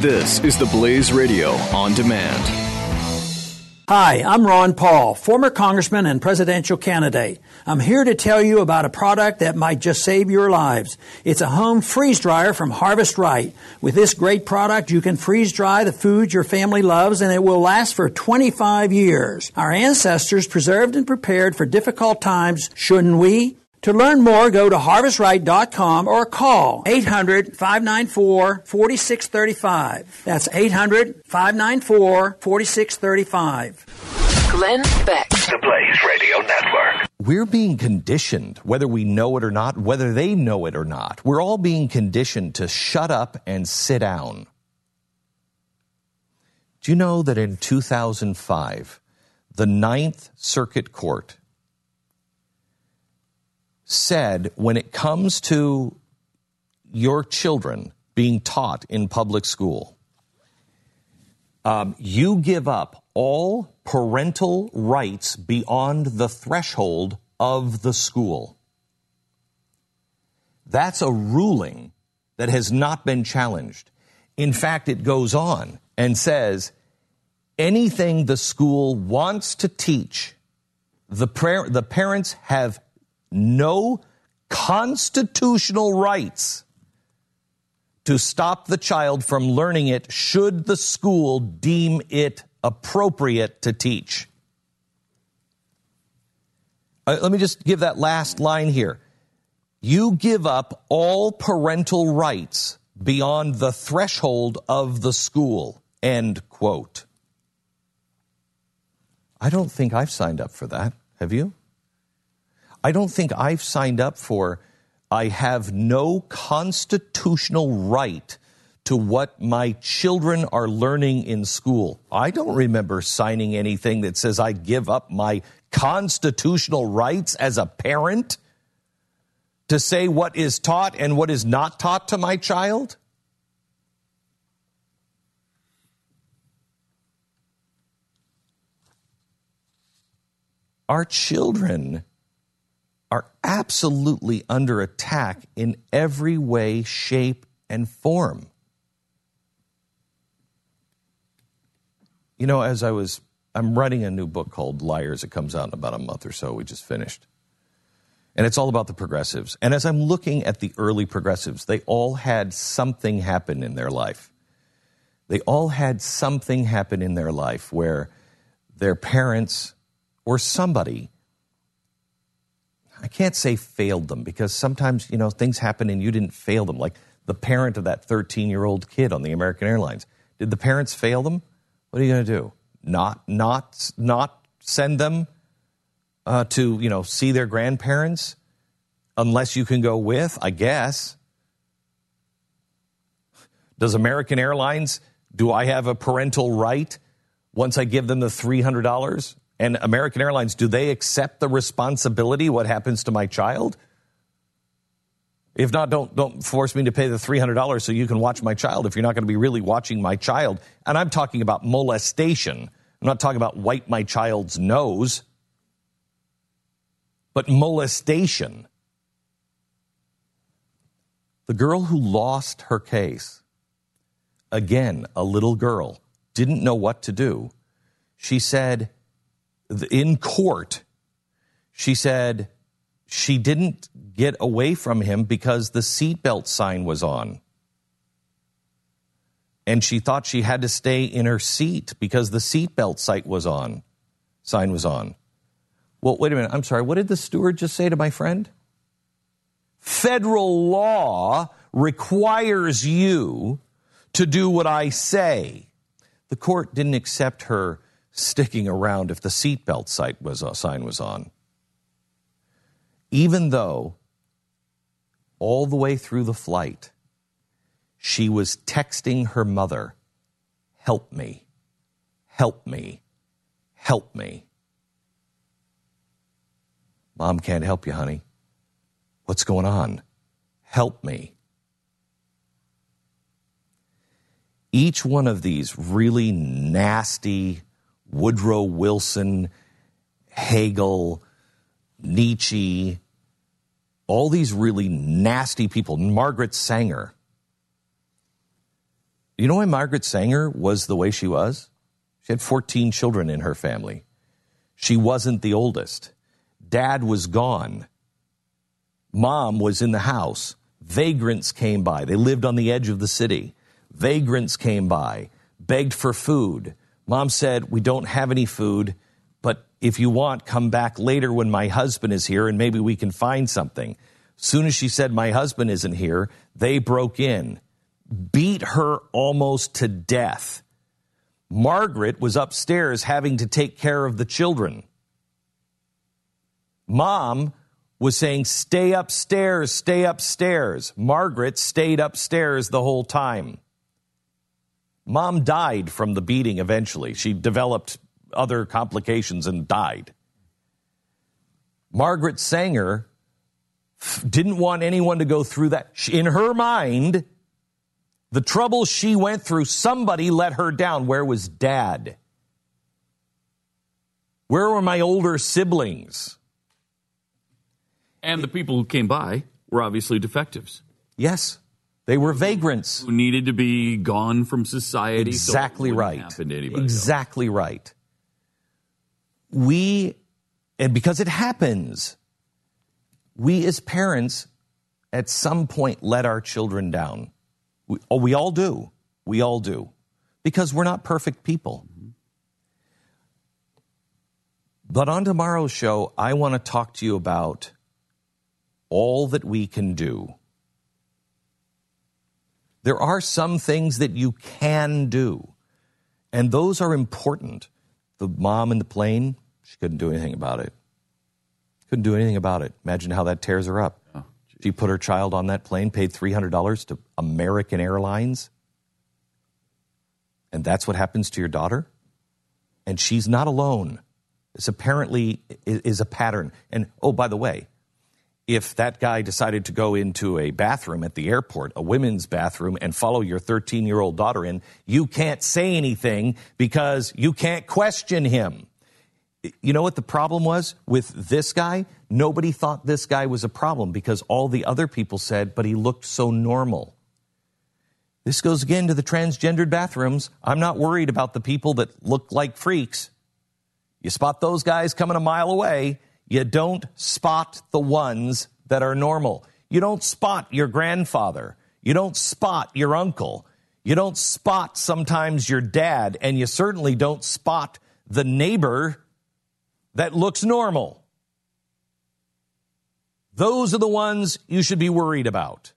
This is the Blaze Radio on demand. Hi, I'm Ron Paul, former congressman and presidential candidate. I'm here to tell you about a product that might just save your lives. It's a home freeze dryer from Harvest Right. With this great product, you can freeze dry the food your family loves and it will last for 25 years. Our ancestors preserved and prepared for difficult times, shouldn't we? To learn more, go to harvestright.com or call 800 594 4635. That's 800 594 4635. Glenn Beck. The Blaze Radio Network. We're being conditioned, whether we know it or not, whether they know it or not. We're all being conditioned to shut up and sit down. Do you know that in 2005, the Ninth Circuit Court said when it comes to your children being taught in public school, um, you give up all parental rights beyond the threshold of the school. That's a ruling that has not been challenged. In fact, it goes on and says anything the school wants to teach, the, par- the parents have no constitutional rights to stop the child from learning it should the school deem it appropriate to teach. Uh, let me just give that last line here. You give up all parental rights beyond the threshold of the school. End quote. I don't think I've signed up for that. Have you? I don't think I've signed up for I have no constitutional right to what my children are learning in school. I don't remember signing anything that says I give up my constitutional rights as a parent to say what is taught and what is not taught to my child. Our children are absolutely under attack in every way, shape, and form. You know, as I was, I'm writing a new book called Liars. It comes out in about a month or so. We just finished. And it's all about the progressives. And as I'm looking at the early progressives, they all had something happen in their life. They all had something happen in their life where their parents or somebody I can't say failed them because sometimes, you know, things happen and you didn't fail them. Like the parent of that 13 year old kid on the American Airlines. Did the parents fail them? What are you going to do? Not, not, not send them uh, to, you know, see their grandparents unless you can go with, I guess. Does American Airlines, do I have a parental right once I give them the $300? And American Airlines, do they accept the responsibility what happens to my child? If not, don't don't force me to pay the $300 so you can watch my child if you're not going to be really watching my child. And I'm talking about molestation. I'm not talking about wipe my child's nose. But molestation. The girl who lost her case, again, a little girl, didn't know what to do. She said, in court, she said she didn't get away from him because the seatbelt sign was on. And she thought she had to stay in her seat because the seatbelt sight was on, sign was on. Well, wait a minute. I'm sorry. What did the steward just say to my friend? Federal law requires you to do what I say. The court didn't accept her sticking around if the seatbelt uh, sign was on. Even though all the way through the flight, she was texting her mother, Help me, help me, help me. Mom can't help you, honey. What's going on? Help me. Each one of these really nasty, Woodrow Wilson, Hegel, Nietzsche, all these really nasty people, Margaret Sanger. You know why Margaret Sanger was the way she was? She had 14 children in her family. She wasn't the oldest. Dad was gone. Mom was in the house. Vagrants came by. They lived on the edge of the city. Vagrants came by, begged for food. Mom said, We don't have any food, but if you want, come back later when my husband is here and maybe we can find something. Soon as she said, My husband isn't here, they broke in, beat her almost to death. Margaret was upstairs having to take care of the children. Mom was saying, Stay upstairs, stay upstairs. Margaret stayed upstairs the whole time. Mom died from the beating eventually. She developed other complications and died. Margaret Sanger didn't want anyone to go through that. In her mind, the trouble she went through, somebody let her down. Where was dad? Where were my older siblings? And the people who came by were obviously defectives. Yes. They were vagrants. Who needed to be gone from society. Exactly so right. Exactly else. right. We, and because it happens, we as parents at some point let our children down. We, oh, we all do. We all do. Because we're not perfect people. But on tomorrow's show, I want to talk to you about all that we can do. There are some things that you can do, and those are important. The mom in the plane, she couldn't do anything about it. Couldn't do anything about it. Imagine how that tears her up. Oh, she put her child on that plane, paid $300 to American Airlines, and that's what happens to your daughter? And she's not alone. This apparently is a pattern. And oh, by the way, if that guy decided to go into a bathroom at the airport, a women's bathroom, and follow your 13 year old daughter in, you can't say anything because you can't question him. You know what the problem was with this guy? Nobody thought this guy was a problem because all the other people said, but he looked so normal. This goes again to the transgendered bathrooms. I'm not worried about the people that look like freaks. You spot those guys coming a mile away, you don't spot the ones that are normal. You don't spot your grandfather. You don't spot your uncle. You don't spot sometimes your dad. And you certainly don't spot the neighbor that looks normal. Those are the ones you should be worried about.